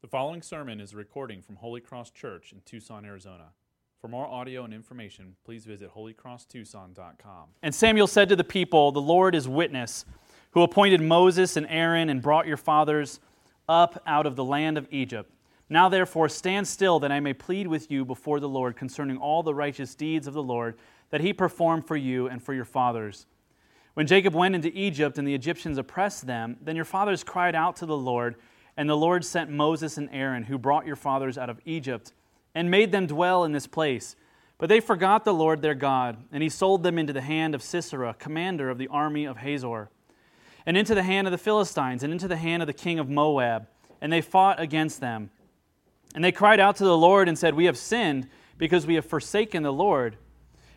The following sermon is a recording from Holy Cross Church in Tucson, Arizona. For more audio and information, please visit holycrosstucson.com. And Samuel said to the people, The Lord is witness, who appointed Moses and Aaron and brought your fathers up out of the land of Egypt. Now therefore stand still, that I may plead with you before the Lord concerning all the righteous deeds of the Lord that he performed for you and for your fathers. When Jacob went into Egypt and the Egyptians oppressed them, then your fathers cried out to the Lord and the Lord sent Moses and Aaron, who brought your fathers out of Egypt, and made them dwell in this place. But they forgot the Lord their God, and he sold them into the hand of Sisera, commander of the army of Hazor, and into the hand of the Philistines, and into the hand of the king of Moab. And they fought against them. And they cried out to the Lord and said, We have sinned because we have forsaken the Lord,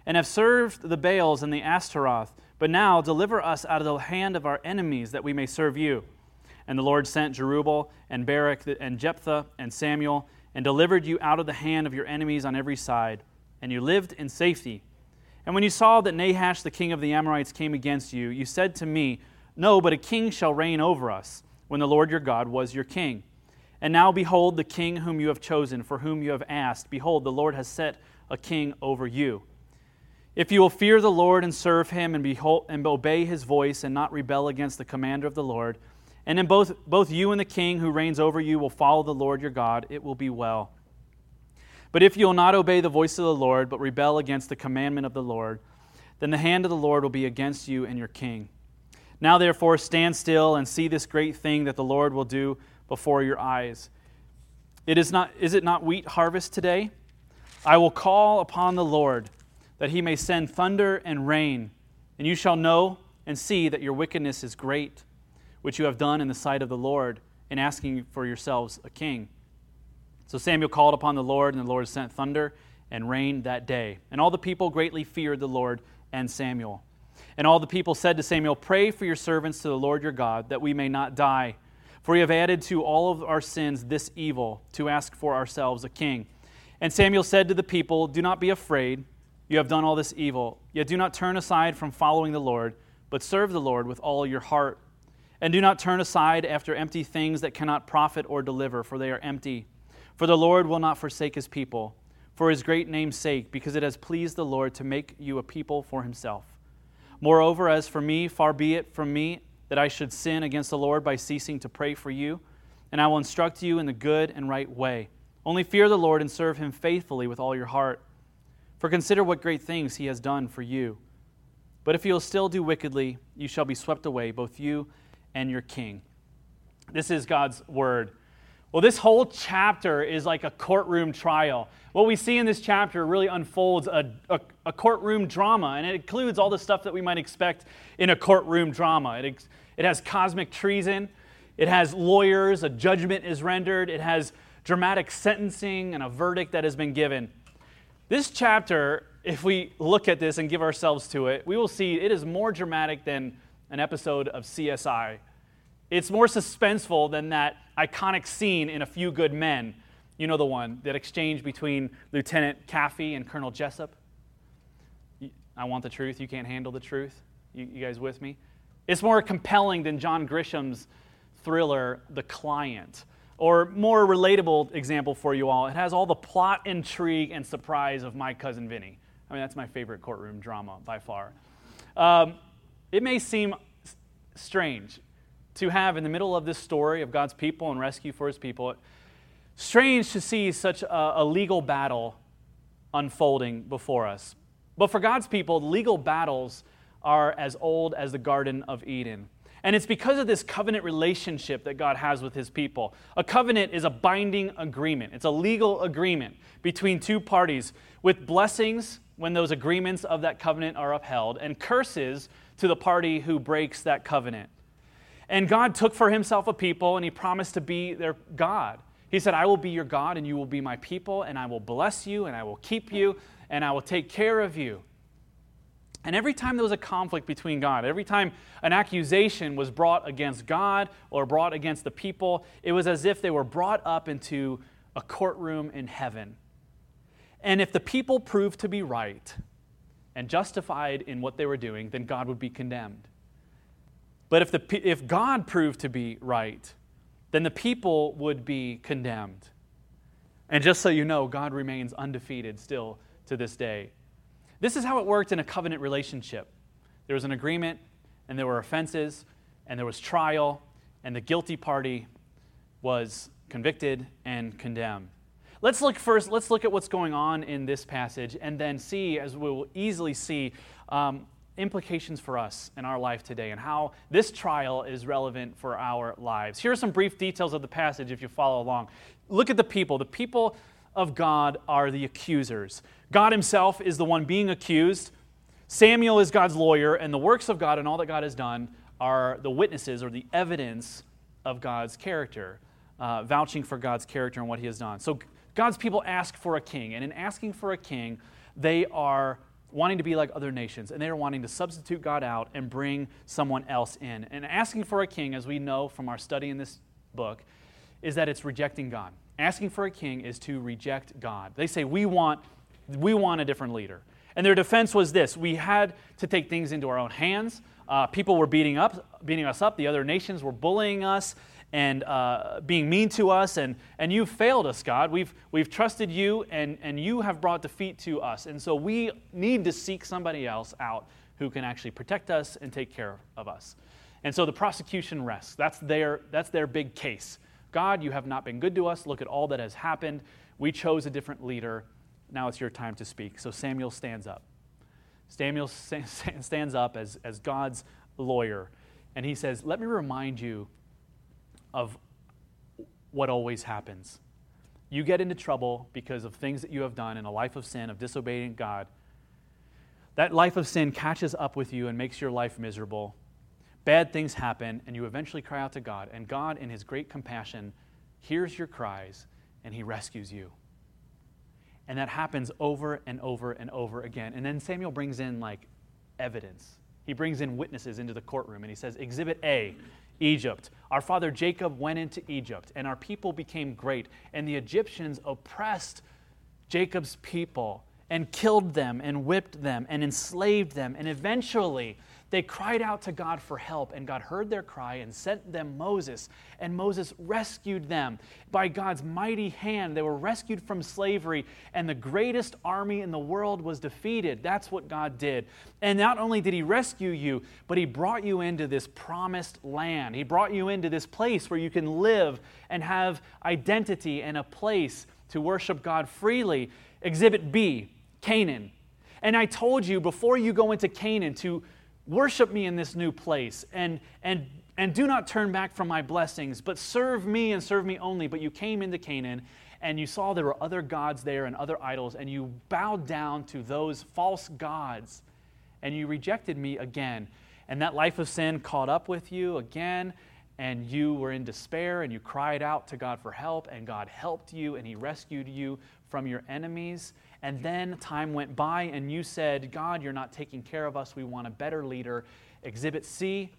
and have served the Baals and the Ashtaroth. But now deliver us out of the hand of our enemies, that we may serve you. And the Lord sent Jerubbaal and Barak and Jephthah and Samuel and delivered you out of the hand of your enemies on every side, and you lived in safety. And when you saw that Nahash the king of the Ammonites came against you, you said to me, No, but a king shall reign over us, when the Lord your God was your king. And now behold, the king whom you have chosen, for whom you have asked, behold, the Lord has set a king over you. If you will fear the Lord and serve him and, behold, and obey his voice and not rebel against the commander of the Lord, and then both, both you and the king who reigns over you will follow the Lord your God. It will be well. But if you will not obey the voice of the Lord, but rebel against the commandment of the Lord, then the hand of the Lord will be against you and your king. Now, therefore, stand still and see this great thing that the Lord will do before your eyes. It is, not, is it not wheat harvest today? I will call upon the Lord that he may send thunder and rain, and you shall know and see that your wickedness is great which you have done in the sight of the Lord, in asking for yourselves a king. So Samuel called upon the Lord, and the Lord sent thunder and rain that day. And all the people greatly feared the Lord and Samuel. And all the people said to Samuel, Pray for your servants to the Lord your God, that we may not die. For we have added to all of our sins this evil, to ask for ourselves a king. And Samuel said to the people, Do not be afraid. You have done all this evil. Yet do not turn aside from following the Lord, but serve the Lord with all your heart and do not turn aside after empty things that cannot profit or deliver, for they are empty. For the Lord will not forsake his people, for his great name's sake, because it has pleased the Lord to make you a people for himself. Moreover, as for me, far be it from me that I should sin against the Lord by ceasing to pray for you, and I will instruct you in the good and right way. Only fear the Lord and serve him faithfully with all your heart. For consider what great things he has done for you. But if you will still do wickedly, you shall be swept away, both you and your king. This is God's word. Well, this whole chapter is like a courtroom trial. What we see in this chapter really unfolds a, a, a, courtroom drama, and it includes all the stuff that we might expect in a courtroom drama. It, it has cosmic treason, it has lawyers, a judgment is rendered, it has dramatic sentencing, and a verdict that has been given. This chapter, if we look at this and give ourselves to it, we will see it is more dramatic than an episode of CSI. It's more suspenseful than that iconic scene in A Few Good Men. You know the one, that exchange between Lieutenant Kaffee and Colonel Jessup. I want the truth, you can't handle the truth. You, you guys with me? It's more compelling than John Grisham's thriller, The Client. Or more relatable example for you all, it has all the plot, intrigue, and surprise of My Cousin Vinny. I mean, that's my favorite courtroom drama by far. Um, it may seem strange to have in the middle of this story of God's people and rescue for his people, strange to see such a, a legal battle unfolding before us. But for God's people, legal battles are as old as the Garden of Eden. And it's because of this covenant relationship that God has with his people. A covenant is a binding agreement, it's a legal agreement between two parties with blessings when those agreements of that covenant are upheld and curses to the party who breaks that covenant. And God took for himself a people and he promised to be their God. He said, I will be your God and you will be my people, and I will bless you and I will keep you and I will take care of you. And every time there was a conflict between God, every time an accusation was brought against God or brought against the people, it was as if they were brought up into a courtroom in heaven. And if the people proved to be right and justified in what they were doing, then God would be condemned. But if, the, if God proved to be right, then the people would be condemned. And just so you know, God remains undefeated still to this day. This is how it worked in a covenant relationship. There was an agreement, and there were offenses, and there was trial, and the guilty party was convicted and condemned. Let's look first, let's look at what's going on in this passage and then see, as we will easily see, um, implications for us in our life today and how this trial is relevant for our lives. Here are some brief details of the passage if you follow along. Look at the people. The people of God are the accusers. God Himself is the one being accused. Samuel is God's lawyer, and the works of God and all that God has done are the witnesses or the evidence of God's character, uh, vouching for God's character and what He has done. So God's people ask for a king, and in asking for a king, they are wanting to be like other nations, and they are wanting to substitute God out and bring someone else in. And asking for a king, as we know from our study in this book, is that it's rejecting God. Asking for a king is to reject God. They say, We want, we want a different leader. And their defense was this we had to take things into our own hands. Uh, people were beating, up, beating us up, the other nations were bullying us and uh, being mean to us, and, and you've failed us, God. We've, we've trusted you, and, and you have brought defeat to us. And so we need to seek somebody else out who can actually protect us and take care of us. And so the prosecution rests. That's their, that's their big case. God, you have not been good to us. Look at all that has happened. We chose a different leader. Now it's your time to speak. So Samuel stands up. Samuel stands up as, as God's lawyer, and he says, Let me remind you of what always happens. You get into trouble because of things that you have done in a life of sin, of disobeying God. That life of sin catches up with you and makes your life miserable. Bad things happen, and you eventually cry out to God. And God, in His great compassion, hears your cries and He rescues you. And that happens over and over and over again. And then Samuel brings in like evidence. He brings in witnesses into the courtroom and he says, Exhibit A, Egypt. Our father Jacob went into Egypt, and our people became great. And the Egyptians oppressed Jacob's people and killed them and whipped them and enslaved them. And eventually, they cried out to God for help, and God heard their cry and sent them Moses. And Moses rescued them by God's mighty hand. They were rescued from slavery, and the greatest army in the world was defeated. That's what God did. And not only did He rescue you, but He brought you into this promised land. He brought you into this place where you can live and have identity and a place to worship God freely. Exhibit B Canaan. And I told you before you go into Canaan to Worship me in this new place and, and, and do not turn back from my blessings, but serve me and serve me only. But you came into Canaan and you saw there were other gods there and other idols, and you bowed down to those false gods and you rejected me again. And that life of sin caught up with you again, and you were in despair and you cried out to God for help, and God helped you and He rescued you from your enemies. And then time went by, and you said, God, you're not taking care of us. We want a better leader. Exhibit C,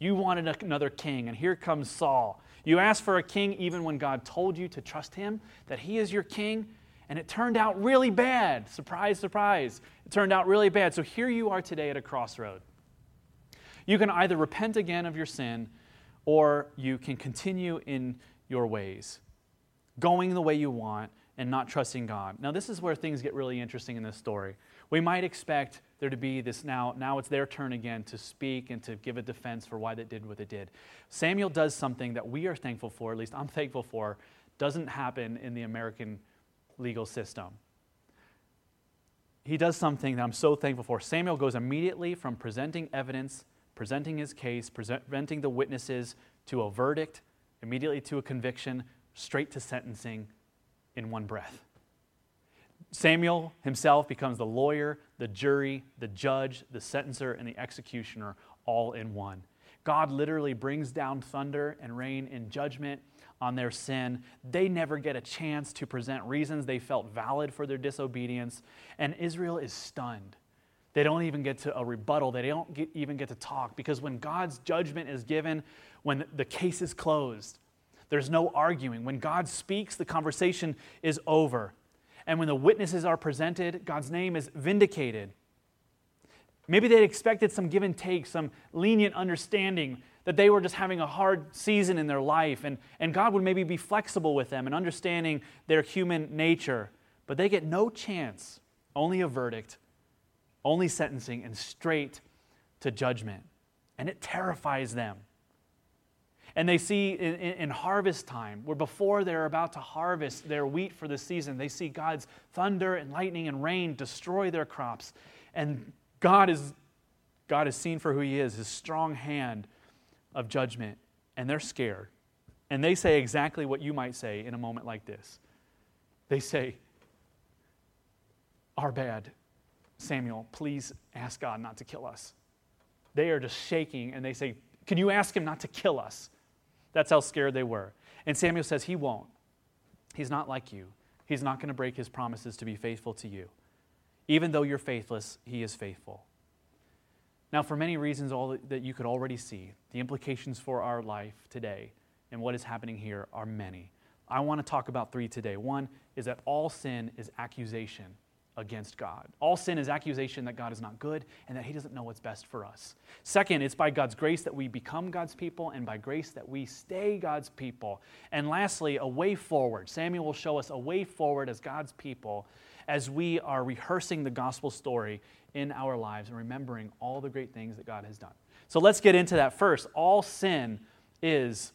you wanted another king, and here comes Saul. You asked for a king even when God told you to trust him, that he is your king, and it turned out really bad. Surprise, surprise. It turned out really bad. So here you are today at a crossroad. You can either repent again of your sin, or you can continue in your ways, going the way you want, and not trusting God. Now, this is where things get really interesting in this story. We might expect there to be this now, now it's their turn again to speak and to give a defense for why they did what they did. Samuel does something that we are thankful for, at least I'm thankful for, doesn't happen in the American legal system. He does something that I'm so thankful for. Samuel goes immediately from presenting evidence, presenting his case, presenting the witnesses to a verdict, immediately to a conviction, straight to sentencing in one breath. Samuel himself becomes the lawyer, the jury, the judge, the sentencer, and the executioner all in one. God literally brings down thunder and rain in judgment on their sin. They never get a chance to present reasons they felt valid for their disobedience, and Israel is stunned. They don't even get to a rebuttal. They don't get, even get to talk because when God's judgment is given, when the case is closed, there's no arguing. When God speaks, the conversation is over. And when the witnesses are presented, God's name is vindicated. Maybe they expected some give and take, some lenient understanding that they were just having a hard season in their life, and, and God would maybe be flexible with them and understanding their human nature. But they get no chance, only a verdict, only sentencing, and straight to judgment. And it terrifies them. And they see in, in, in, harvest time, where before they're about to harvest their wheat for the season, they see God's thunder and lightning and rain destroy their crops. And God is, God is seen for who He is, His strong hand of judgment, and they're scared. And they say exactly what you might say in a moment like this. They say, Our bad. Samuel, please ask God not to kill us. They are just shaking and they say, Can you ask him not to kill us? That's how scared they were. And Samuel says, He won't. He's not like you. He's not going to break his promises to be faithful to you. Even though you're faithless, he is faithful. Now, for many reasons all that you could already see, the implications for our life today and what is happening here are many. I want to talk about three today. One is that all sin is accusation against God. All sin is accusation that God is not good and that He doesn't know what's best for us. Second, it's by God's grace that we become God's people and by grace that we stay God's people. And lastly, a way forward. Samuel will show us a way forward as God's people as we are rehearsing the gospel story in our lives and remembering all the great things that God has done. So let's get into that first. All sin is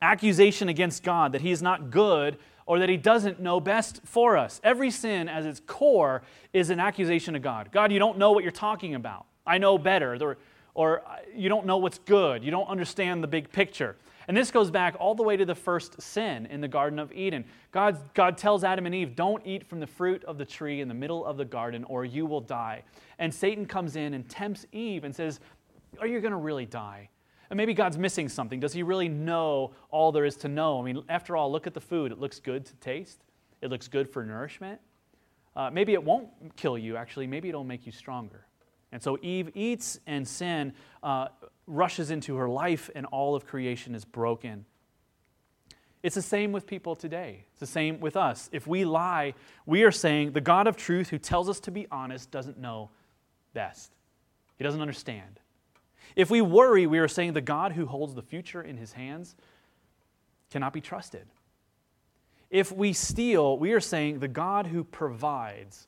accusation against God that He is not good or that He doesn't know best for us. Every sin, as its core, is an accusation of God. God, you don't know what you're talking about. I know better. Or, or you don't know what's good. You don't understand the big picture. And this goes back all the way to the first sin in the Garden of Eden. God, God tells Adam and Eve, Don't eat from the fruit of the tree in the middle of the garden, or you will die. And Satan comes in and tempts Eve and says, Are you going to really die? And maybe God's missing something. Does he really know all there is to know? I mean, after all, look at the food. It looks good to taste, it looks good for nourishment. Uh, maybe it won't kill you, actually. Maybe it'll make you stronger. And so Eve eats, and sin uh, rushes into her life, and all of creation is broken. It's the same with people today. It's the same with us. If we lie, we are saying the God of truth who tells us to be honest doesn't know best. He doesn't understand. If we worry, we are saying the God who holds the future in his hands cannot be trusted. If we steal, we are saying the God who provides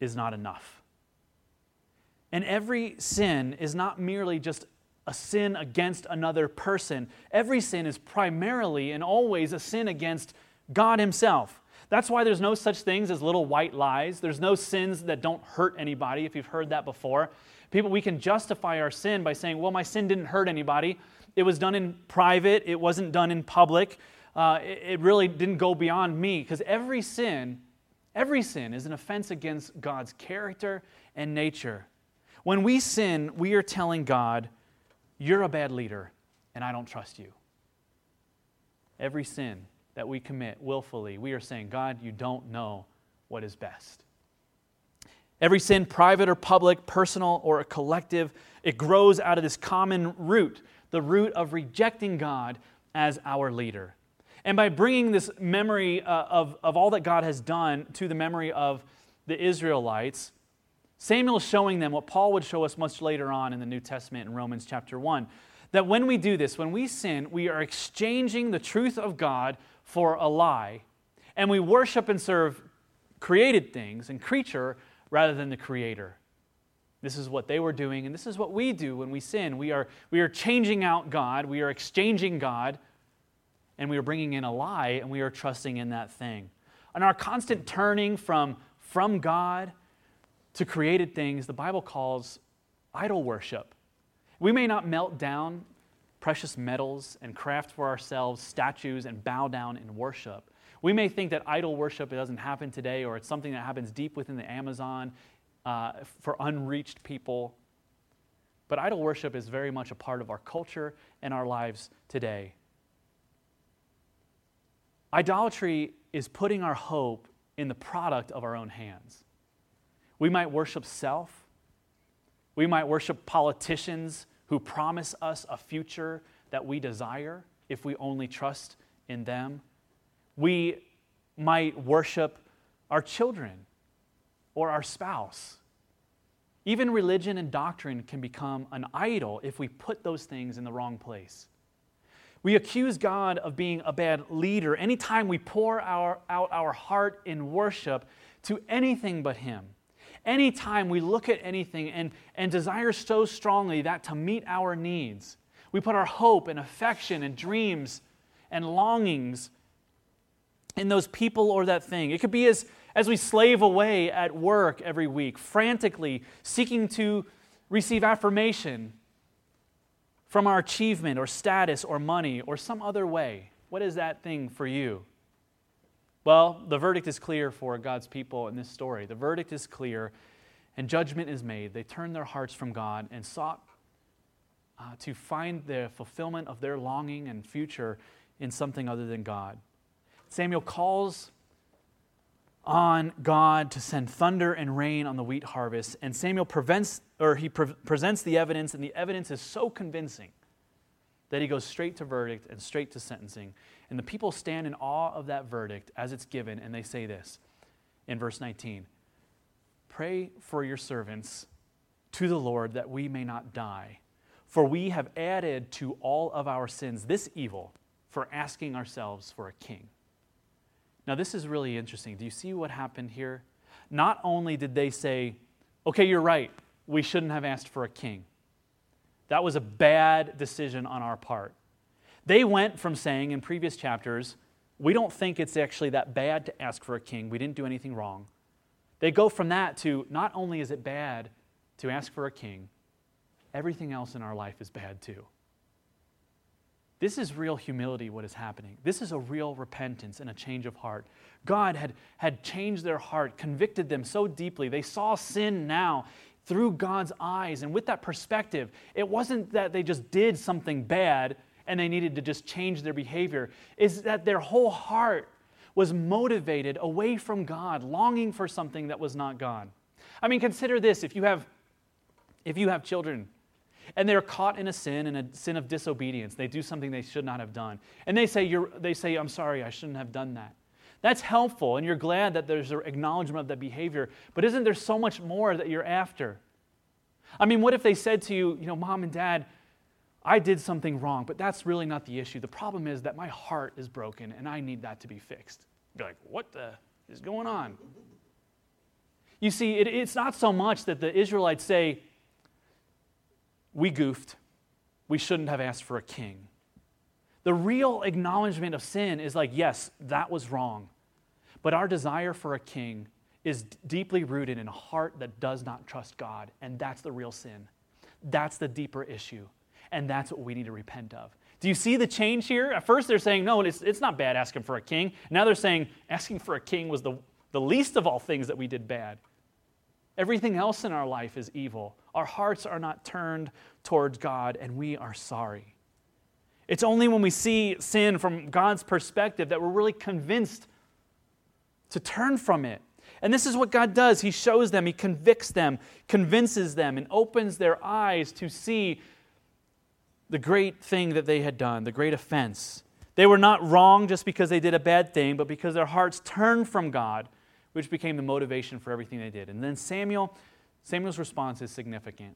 is not enough. And every sin is not merely just a sin against another person. Every sin is primarily and always a sin against God Himself. That's why there's no such things as little white lies. There's no sins that don't hurt anybody, if you've heard that before. People, we can justify our sin by saying, well, my sin didn't hurt anybody. It was done in private, it wasn't done in public. Uh, it, it really didn't go beyond me. Because every sin, every sin is an offense against God's character and nature. When we sin, we are telling God, You're a bad leader, and I don't trust you. Every sin that we commit willfully, we are saying, God, you don't know what is best. Every sin, private or public, personal or a collective, it grows out of this common root, the root of rejecting God as our leader. And by bringing this memory uh, of, of all that God has done to the memory of the Israelites, Samuel is showing them what Paul would show us much later on in the New Testament in Romans chapter 1 that when we do this, when we sin, we are exchanging the truth of God for a lie, and we worship and serve created things and creature rather than the creator. This is what they were doing, and this is what we do when we sin. We are, we are changing out God, we are exchanging God, and we are bringing in a lie, and we are trusting in that thing. And our constant turning from, from God to created things the Bible calls idol worship. We may not melt down precious metals and craft for ourselves statues and bow down in worship. We may think that idol worship doesn't happen today or it's something that happens deep within the Amazon uh, for unreached people. But idol worship is very much a part of our culture and our lives today. Idolatry is putting our hope in the product of our own hands. We might worship self. We might worship politicians who promise us a future that we desire if we only trust in them. We might worship our children or our spouse Even religion and doctrine can become an idol if we put those things in the wrong place. We accuse God of being a bad leader anytime we pour our, out our heart in worship to anything but Him. Anytime we look at anything and, and desire so strongly that to meet our needs, we put our hope and affection and dreams and longings in those people or that thing. It could be as, as we slave away at work every week, frantically seeking to receive affirmation from our achievement or status or money or some other way. What is that thing for you? Well, the verdict is clear for God's people in this story. The verdict is clear, and judgment is made. They turned their hearts from God and sought uh, to find the fulfillment of their longing and future in something other than God. Samuel calls on God to send thunder and rain on the wheat harvest, and Samuel prevents, or he pre- presents the evidence, and the evidence is so convincing that he goes straight to verdict and straight to sentencing. And the people stand in awe of that verdict as it's given, and they say this in verse 19 Pray for your servants to the Lord that we may not die, for we have added to all of our sins this evil for asking ourselves for a king. Now, this is really interesting. Do you see what happened here? Not only did they say, okay, you're right, we shouldn't have asked for a king. That was a bad decision on our part. They went from saying in previous chapters, we don't think it's actually that bad to ask for a king, we didn't do anything wrong. They go from that to not only is it bad to ask for a king, everything else in our life is bad too. This is real humility, what is happening. This is a real repentance and a change of heart. God had, had changed their heart, convicted them so deeply. They saw sin now through God's eyes. And with that perspective, it wasn't that they just did something bad and they needed to just change their behavior, is that their whole heart was motivated away from God, longing for something that was not God. I mean, consider this if you have if you have children and they're caught in a sin and a sin of disobedience. They do something they should not have done. And they say, you're, they say I'm sorry, I shouldn't have done that. That's helpful, and you're glad that there's an acknowledgement of that behavior. But isn't there so much more that you're after? I mean, what if they said to you, you know, mom and dad, I did something wrong, but that's really not the issue. The problem is that my heart is broken and I need that to be fixed. You'd be like, what the is going on? You see, it, it's not so much that the Israelites say, we goofed. We shouldn't have asked for a king. The real acknowledgement of sin is like, yes, that was wrong. But our desire for a king is deeply rooted in a heart that does not trust God. And that's the real sin. That's the deeper issue. And that's what we need to repent of. Do you see the change here? At first, they're saying, no, it's, it's not bad asking for a king. Now they're saying, asking for a king was the, the least of all things that we did bad. Everything else in our life is evil. Our hearts are not turned towards God, and we are sorry. It's only when we see sin from God's perspective that we're really convinced to turn from it. And this is what God does He shows them, He convicts them, convinces them, and opens their eyes to see the great thing that they had done, the great offense. They were not wrong just because they did a bad thing, but because their hearts turned from God which became the motivation for everything they did. And then Samuel, Samuel's response is significant.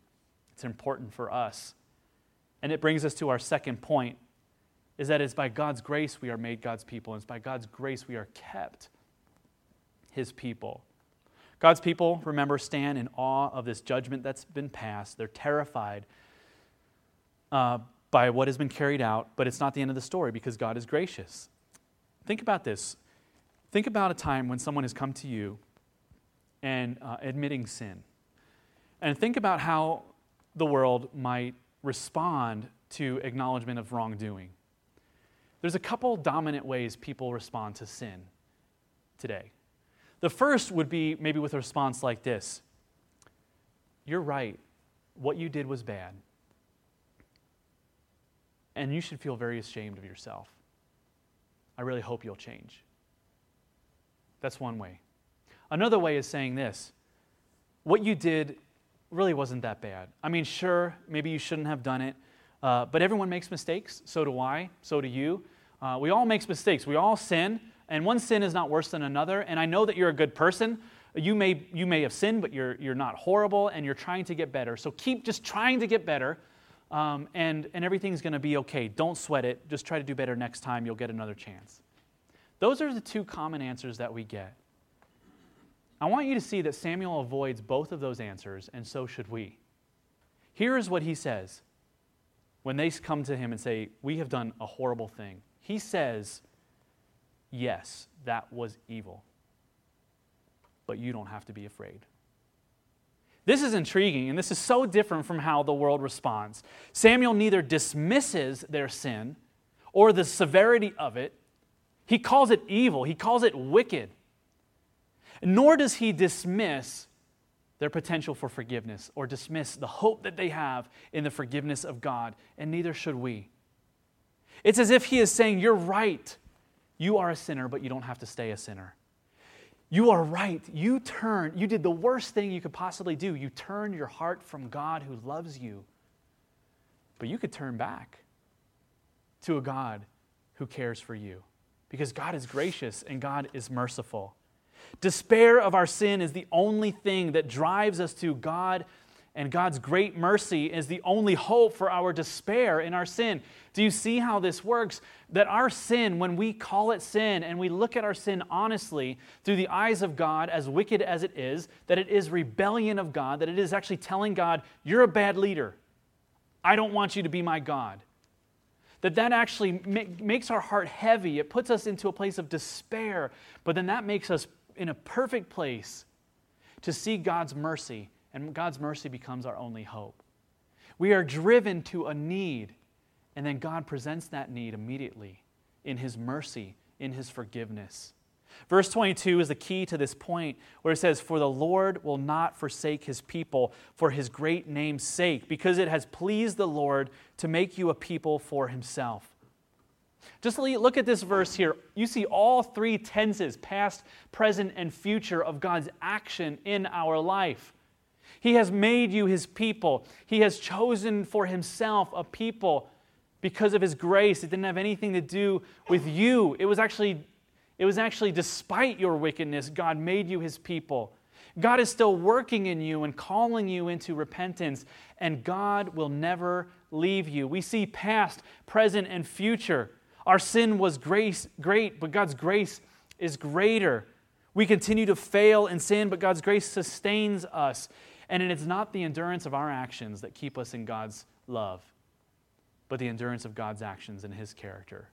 It's important for us. And it brings us to our second point is that it's by God's grace we are made God's people, and it's by God's grace we are kept his people. God's people, remember, stand in awe of this judgment that's been passed. They're terrified uh, by what has been carried out, but it's not the end of the story because God is gracious. Think about this. Think about a time when someone has come to you and uh, admitting sin. And think about how the world might respond to acknowledgement of wrongdoing. There's a couple dominant ways people respond to sin today. The first would be maybe with a response like this You're right. What you did was bad. And you should feel very ashamed of yourself. I really hope you'll change. That's one way. Another way is saying this what you did really wasn't that bad. I mean, sure, maybe you shouldn't have done it, uh, but everyone makes mistakes. So do I, so do you. Uh, we all make mistakes. We all sin, and one sin is not worse than another. And I know that you're a good person, You may, you may have sinned, but you're, you're not horrible and you're trying to get better. So keep just trying to get better um, and, and everything's going to be okay. Don't sweat it. Just try to do better next time. You'll get another chance. Those are the two common answers that we get. I want you to see that Samuel avoids both of those answers, and so should we. Here is what he says when they come to him and say, We have done a horrible thing. He says, Yes, that was evil, but you don't have to be afraid. This is intriguing, and this is so different from how the world responds. Samuel neither dismisses their sin or the severity of it, he calls it evil, he calls it wicked. Nor does he dismiss their potential for forgiveness or dismiss the hope that they have in the forgiveness of God, and neither should we. It's as if he is saying, You're right. You are a sinner, but you don't have to stay a sinner. You are right. You turn, you did the worst thing you could possibly do. You turned your heart from God who loves you. But you could turn back to a God who cares for you because God is gracious and God is merciful. Despair of our sin is the only thing that drives us to God and God's great mercy is the only hope for our despair in our sin. Do you see how this works? That our sin, when we call it sin and we look at our sin honestly through the eyes of God, as wicked as it is, that it is rebellion of God, that it is actually telling God, You're a bad leader. I don't want you to be my God. That that actually makes our heart heavy. It puts us into a place of despair, but then that makes us in a perfect place to see God's mercy and God's mercy becomes our only hope. We are driven to a need, and then God presents that need immediately in His mercy, in His forgiveness. Verse 22 is the key to this point where it says, For the Lord will not forsake his people for his great name's sake, because it has pleased the Lord to make you a people for himself. Just look at this verse here. You see all three tenses, past, present, and future, of God's action in our life. He has made you his people. He has chosen for himself a people because of his grace. It didn't have anything to do with you. It was actually it was actually despite your wickedness God made you his people. God is still working in you and calling you into repentance, and God will never leave you. We see past, present, and future. Our sin was grace, great, but God's grace is greater. We continue to fail in sin, but God's grace sustains us. And it's not the endurance of our actions that keep us in God's love, but the endurance of God's actions and His character.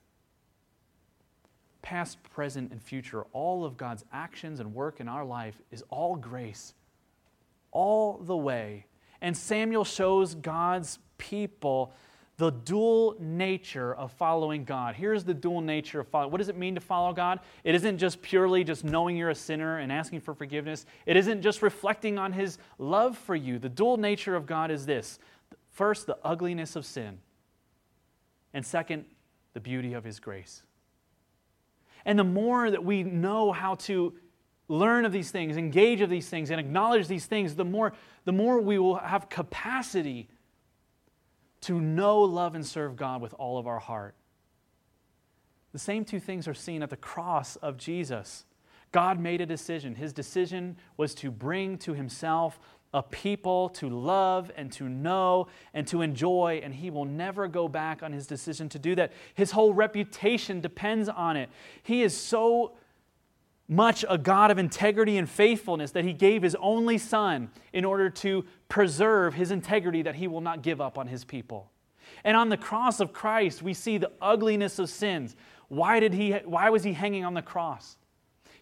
Past, present, and future, all of God's actions and work in our life is all grace, all the way. And Samuel shows God's people the dual nature of following God. Here's the dual nature of following. What does it mean to follow God? It isn't just purely just knowing you're a sinner and asking for forgiveness. It isn't just reflecting on his love for you. The dual nature of God is this. First, the ugliness of sin. And second, the beauty of his grace. And the more that we know how to learn of these things, engage of these things, and acknowledge these things, the more, the more we will have capacity to know, love, and serve God with all of our heart. The same two things are seen at the cross of Jesus. God made a decision. His decision was to bring to himself a people to love and to know and to enjoy, and he will never go back on his decision to do that. His whole reputation depends on it. He is so much a God of integrity and faithfulness that he gave his only son in order to preserve his integrity that he will not give up on his people. And on the cross of Christ, we see the ugliness of sins. Why, did he, why was he hanging on the cross?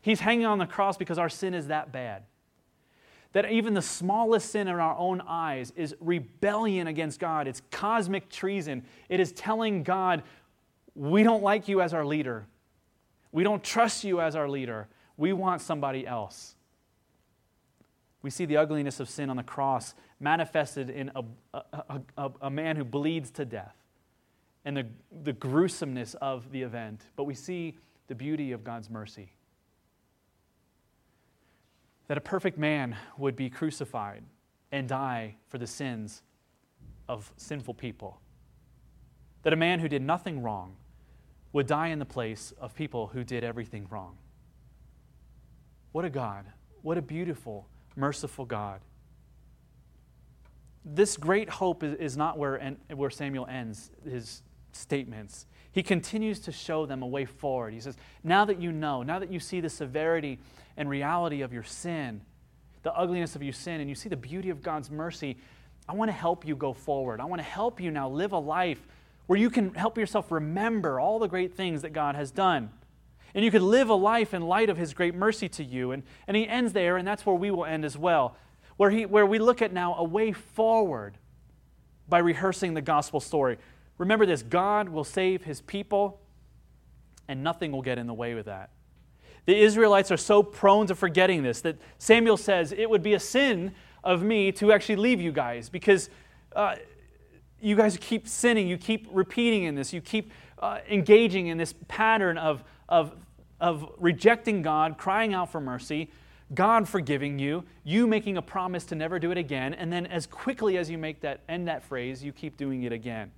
He's hanging on the cross because our sin is that bad. That even the smallest sin in our own eyes is rebellion against God. It's cosmic treason. It is telling God, we don't like you as our leader. We don't trust you as our leader. We want somebody else. We see the ugliness of sin on the cross manifested in a, a, a, a, man who bleeds to death and the, the gruesomeness of the event. But we see the beauty of God's mercy. That a perfect man would be crucified and die for the sins of sinful people. That a man who did nothing wrong would die in the place of people who did everything wrong. What a God. What a beautiful, merciful God. This great hope is, is not where, where Samuel ends his statements. He continues to show them a way forward. He says, Now that you know, now that you see the severity and reality of your sin, the ugliness of your sin, and you see the beauty of God's mercy, I want to help you go forward. I want to help you now live a life where you can help yourself remember all the great things that God has done. And you could live a life in light of His great mercy to you. And, and He ends there, and that's where we will end as well, where, he, where we look at now a way forward by rehearsing the gospel story. Remember this God will save his people, and nothing will get in the way with that. The Israelites are so prone to forgetting this that Samuel says it would be a sin of me to actually leave you guys because uh, you guys keep sinning, you keep repeating in this, you keep uh, engaging in this pattern of, of, of rejecting God, crying out for mercy, God forgiving you, you making a promise to never do it again, and then as quickly as you make that end that phrase, you keep doing it again.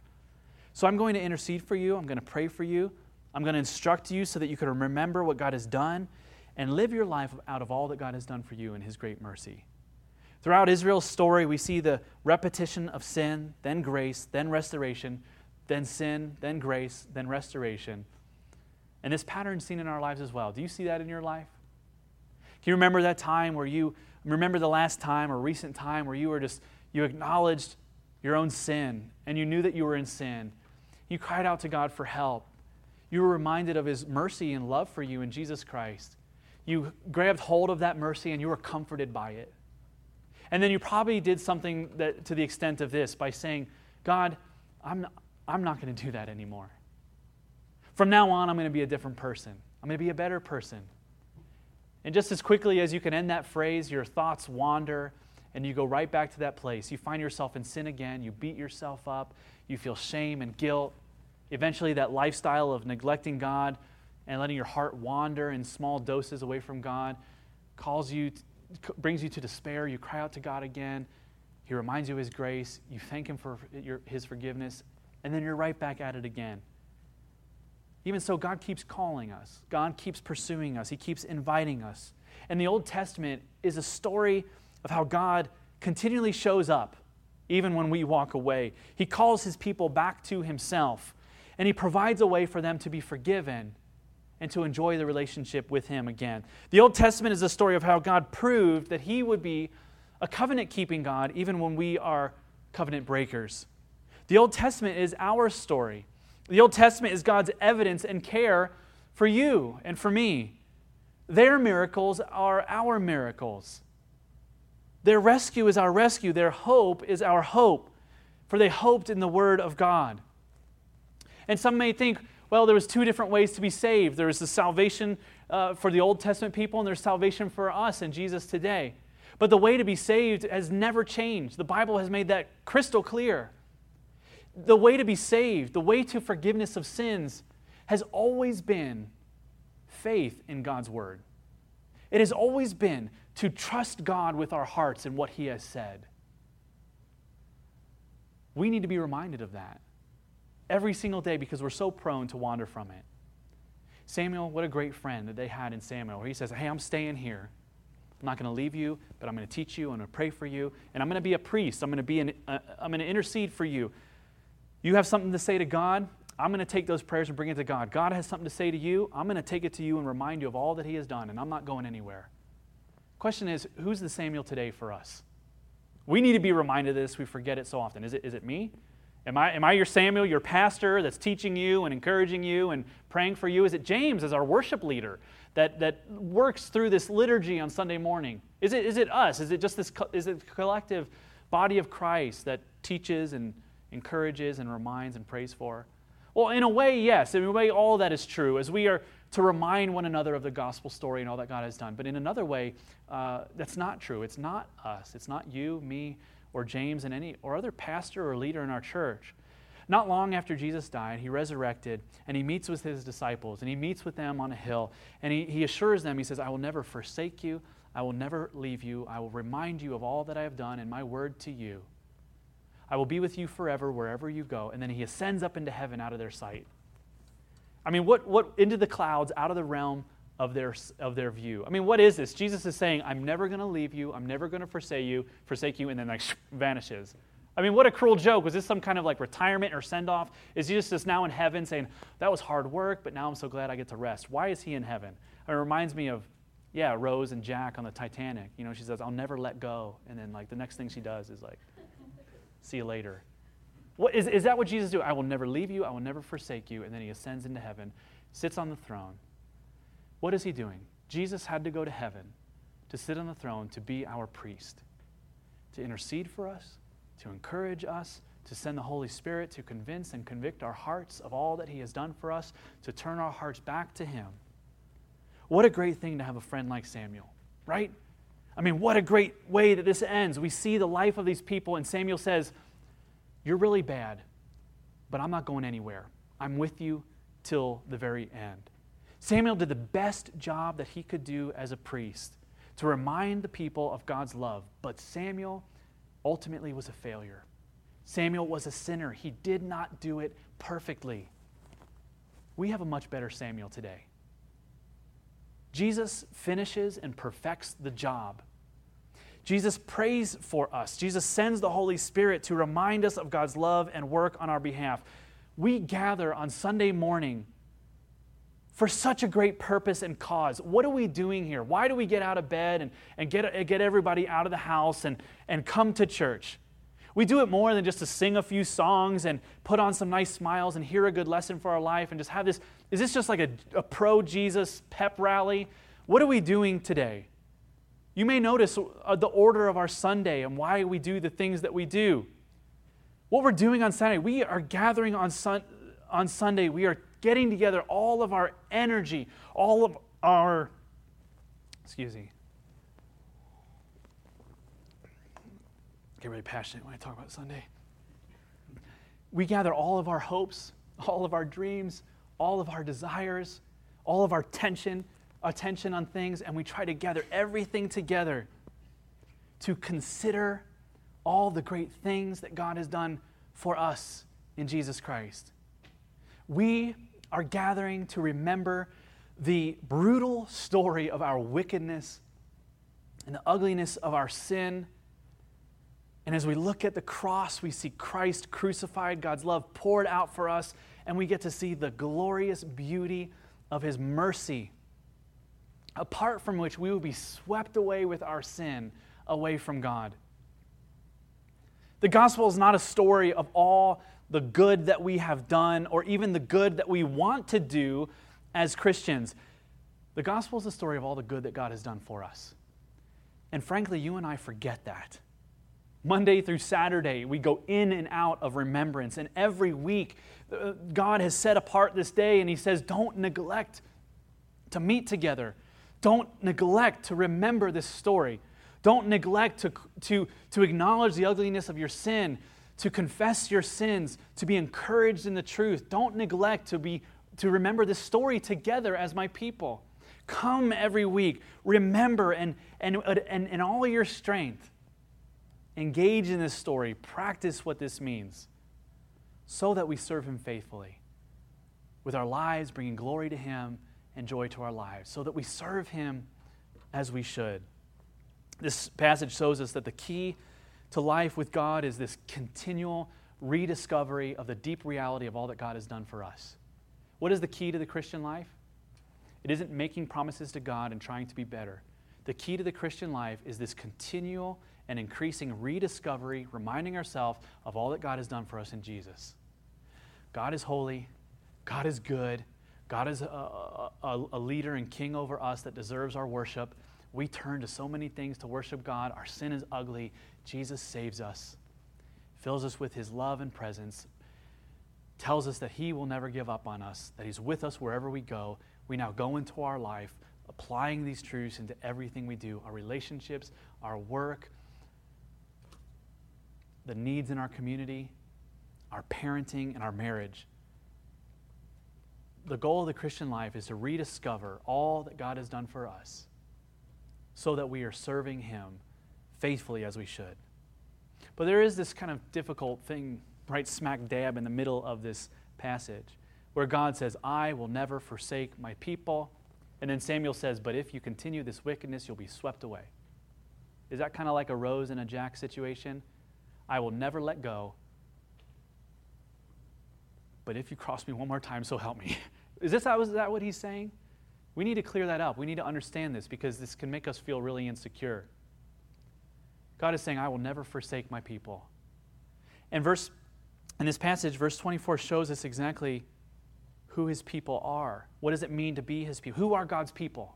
So I'm going to intercede for you. I'm going to pray for you. I'm going to instruct you so that you can remember what God has done and live your life out of all that God has done for you in His great mercy. Throughout Israel's story, we see the repetition of sin, then grace, then restoration, then sin, then grace, then restoration. And this pattern seen in our lives as well. Do you see that in your life? Can you remember that time where you remember the last time or recent time where you were just you acknowledged your own sin and you knew that you were in sin you cried out to God for help. You were reminded of His mercy and love for you in Jesus Christ. You grabbed hold of that mercy and you were comforted by it. And then you probably did something that, to the extent of this by saying, God, I'm not, I'm not going to do that anymore. From now on, I'm going to be a different person. I'm going to be a better person. And just as quickly as you can end that phrase, your thoughts wander and you go right back to that place. You find yourself in sin again. You beat yourself up you feel shame and guilt. Eventually, that lifestyle of neglecting God and letting your heart wander in small doses away from God calls you, brings you to despair. You cry out to God again. He reminds you of His grace. You thank Him for your, His forgiveness. And then you're right back at it again. Even so, God keeps calling us, God keeps pursuing us, He keeps inviting us. And the Old Testament is a story of how God continually shows up even when we walk away. He calls his people back to himself, and he provides a way for them to be forgiven and to enjoy the relationship with him again. The Old Testament is a story of how God proved that he would be a covenant keeping God even when we are covenant breakers. The Old Testament is our story. The Old Testament is God's evidence and care for you and for me. Their miracles are our miracles. Their rescue is our rescue. Their hope is our hope, for they hoped in the Word of God. And some may think, well, there was two different ways to be saved. There was the salvation uh, for the Old Testament people, and there's salvation for us and Jesus today. But the way to be saved has never changed. The Bible has made that crystal clear. The way to be saved, the way to forgiveness of sins, has always been faith in God's Word. It has always been to trust God with our hearts and what He has said. We need to be reminded of that every single day because we're so prone to wander from it. Samuel, what a great friend that they had in Samuel, where he says, Hey, I'm staying here. I'm not going to leave you, but I'm going to teach you. I'm going to pray for you. And I'm going to be a priest. I'm going to, be an, uh, I'm going to intercede for you. You have something to say to God. I'm going to take those prayers and bring it to God. God has something to say to you. I'm going to take it to you and remind you of all that He has done, and I'm not going anywhere. Question is, who's the Samuel today for us? We need to be reminded of this. We forget it so often. Is it, is it me? Am I, am I your Samuel, your pastor that's teaching you and encouraging you and praying for you? Is it James as our worship leader that, that works through this liturgy on Sunday morning? Is it, is it us? Is it just this is it collective body of Christ that teaches and encourages and reminds and prays for? Well, in a way, yes. In a way, all that is true. As we are to remind one another of the gospel story and all that God has done. But in another way, uh, that's not true. It's not us. It's not you, me, or James, and any or other pastor or leader in our church. Not long after Jesus died, he resurrected and he meets with his disciples and he meets with them on a hill and he, he assures them, he says, I will never forsake you, I will never leave you, I will remind you of all that I have done in my word to you. I will be with you forever wherever you go. And then he ascends up into heaven out of their sight. I mean, what, what into the clouds, out of the realm of their, of their view. I mean, what is this? Jesus is saying, I'm never going to leave you, I'm never going to forsake you, forsake you, and then like vanishes. I mean, what a cruel joke. Was this some kind of like retirement or send off? Is Jesus just now in heaven saying, That was hard work, but now I'm so glad I get to rest? Why is he in heaven? it reminds me of, yeah, Rose and Jack on the Titanic. You know, she says, I'll never let go. And then, like, the next thing she does is, like, see you later. What, is, is that what Jesus do? I will never leave you, I will never forsake you. And then he ascends into heaven, sits on the throne. What is he doing? Jesus had to go to heaven to sit on the throne to be our priest, to intercede for us, to encourage us, to send the Holy Spirit to convince and convict our hearts of all that He has done for us, to turn our hearts back to Him. What a great thing to have a friend like Samuel, right? I mean, what a great way that this ends. We see the life of these people, and Samuel says, You're really bad, but I'm not going anywhere. I'm with you till the very end. Samuel did the best job that he could do as a priest to remind the people of God's love, but Samuel ultimately was a failure. Samuel was a sinner. He did not do it perfectly. We have a much better Samuel today. Jesus finishes and perfects the job. Jesus prays for us. Jesus sends the Holy Spirit to remind us of God's love and work on our behalf. We gather on Sunday morning for such a great purpose and cause. What are we doing here? Why do we get out of bed and, and get, get everybody out of the house and, and come to church? We do it more than just to sing a few songs and put on some nice smiles and hear a good lesson for our life and just have this. Is this just like a, a pro Jesus pep rally? What are we doing today? You may notice uh, the order of our Sunday and why we do the things that we do. What we're doing on Sunday, we are gathering on, sun, on Sunday, we are getting together all of our energy, all of our, excuse me, get really passionate when I talk about Sunday. We gather all of our hopes, all of our dreams, all of our desires, all of our tension, attention on things, and we try to gather everything together to consider all the great things that God has done for us in Jesus Christ. We are gathering to remember the brutal story of our wickedness and the ugliness of our sin. And as we look at the cross, we see Christ crucified, God's love poured out for us, and we get to see the glorious beauty of His mercy, apart from which we will be swept away with our sin away from God. The gospel is not a story of all the good that we have done or even the good that we want to do as Christians. The gospel is the story of all the good that God has done for us. And frankly, you and I forget that. Monday through Saturday, we go in and out of remembrance. And every week, uh, God has set apart this day and He says, Don't neglect to meet together. Don't neglect to remember this story. Don't neglect to, to, to acknowledge the ugliness of your sin to confess your sins, to be encouraged in the truth. Don't neglect to, be, to remember this story together as my people. Come every week. Remember and, and, and, and all your strength. Engage in this story. Practice what this means so that we serve Him faithfully with our lives, bringing glory to Him and joy to our lives, so that we serve Him as we should. This passage shows us that the key to life with God is this continual rediscovery of the deep reality of all that God has done for us. What is the key to the Christian life? It isn't making promises to God and trying to be better. The key to the Christian life is this continual and increasing rediscovery, reminding ourselves of all that God has done for us in Jesus. God is holy, God is good, God is a, a, a leader and king over us that deserves our worship. We turn to so many things to worship God. Our sin is ugly. Jesus saves us, fills us with his love and presence, tells us that he will never give up on us, that he's with us wherever we go. We now go into our life applying these truths into everything we do our relationships, our work, the needs in our community, our parenting, and our marriage. The goal of the Christian life is to rediscover all that God has done for us so that we are serving Him faithfully as we should. But there is this kind of difficult thing right smack dab in the middle of this passage where God says, I will never forsake my people. And then Samuel says, But if you continue this wickedness, you'll be swept away. Is that kind of like a Rose and a Jack situation? I will never let go. But if you cross me one more time, so help me. Is, this, is that what he's saying? We need to clear that up. We need to understand this because this can make us feel really insecure. God is saying, I will never forsake my people. And verse in this passage, verse 24 shows us exactly who his people are. What does it mean to be his people? Who are God's people?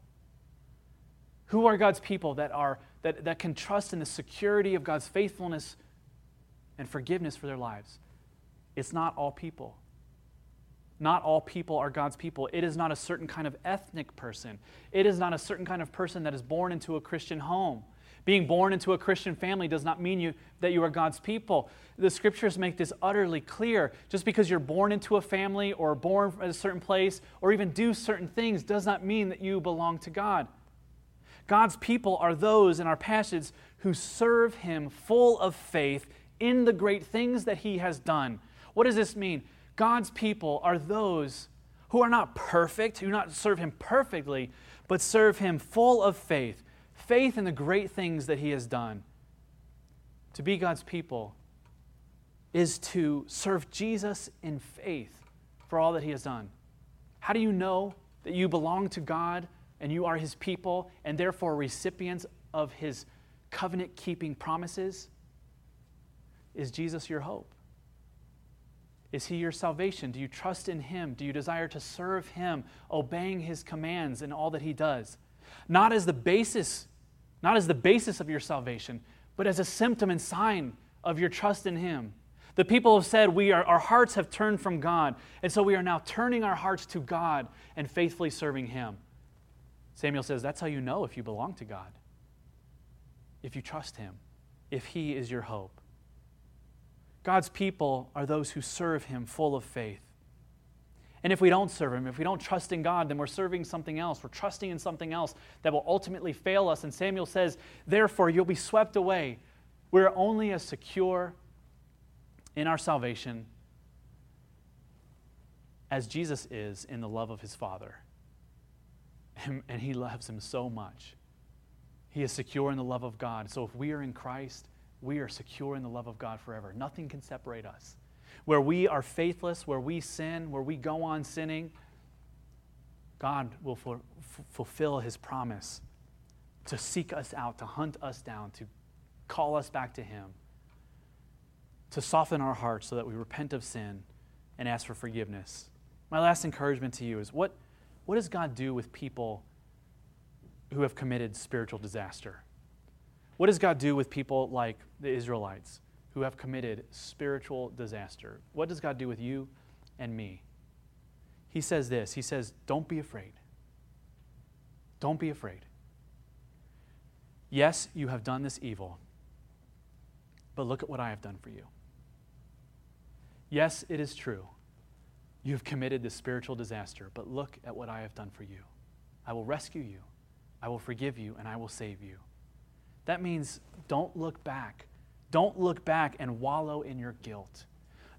Who are God's people that, are, that, that can trust in the security of God's faithfulness and forgiveness for their lives? It's not all people. Not all people are God's people. It is not a certain kind of ethnic person. It is not a certain kind of person that is born into a Christian home. Being born into a Christian family does not mean you, that you are God's people. The scriptures make this utterly clear. Just because you're born into a family or born at a certain place or even do certain things does not mean that you belong to God. God's people are those in our passage who serve Him full of faith in the great things that He has done. What does this mean? God's people are those who are not perfect, who not serve Him perfectly, but serve Him full of faith faith in the great things that He has done. To be God's people is to serve Jesus in faith for all that He has done. How do you know that you belong to God and you are His people and therefore recipients of His covenant keeping promises? Is Jesus your hope? Is he your salvation? Do you trust in him? Do you desire to serve him, obeying his commands and all that he does? Not as the basis not as the basis of your salvation, but as a symptom and sign of your trust in Him. The people have said, we are, Our hearts have turned from God, and so we are now turning our hearts to God and faithfully serving Him. Samuel says, That's how you know if you belong to God, if you trust Him, if He is your hope. God's people are those who serve Him full of faith. And if we don't serve Him, if we don't trust in God, then we're serving something else. We're trusting in something else that will ultimately fail us. And Samuel says, Therefore, you'll be swept away. We're only as secure in our salvation as Jesus is in the love of His Father. And, He loves Him so much. He is secure in the love of God. So if we are in Christ, we are secure in the love of God forever. Nothing can separate us where we are faithless, where we sin, where we go on sinning, God will f- fulfill his promise to seek us out, to hunt us down, to call us back to him, to soften our hearts so that we repent of sin and ask for forgiveness. My last encouragement to you is what, what does God do with people who have committed spiritual disaster? What does God do with people like the Israelites? who have committed spiritual disaster. What does God do with you and me? He says this He says, Don't be afraid. Don't be afraid. Yes, you have done this evil, but look at what I have done for you. Yes, it is true. You have committed this spiritual disaster, but look at what I have done for you. I will rescue you, I will forgive you, and I will save you. That means don't look back don't look back and wallow in your guilt.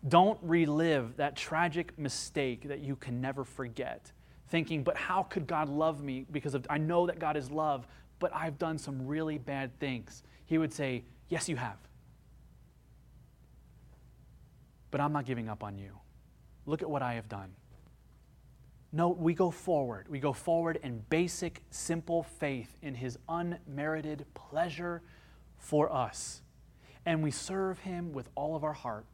Don't relive that tragic mistake that you can never forget, thinking, but how could God love me? Because of, I know that God is love, but I've done some really bad things. He would say, Yes, you have. But I'm not giving up on you. Look at what I have done. No, we go forward. We go forward in basic, simple faith in His unmerited pleasure for us and we serve Him with all of our heart,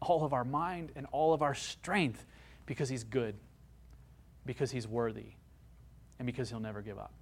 all of our mind, and all of our strength because He's good, because He's worthy, and because He'll never give up.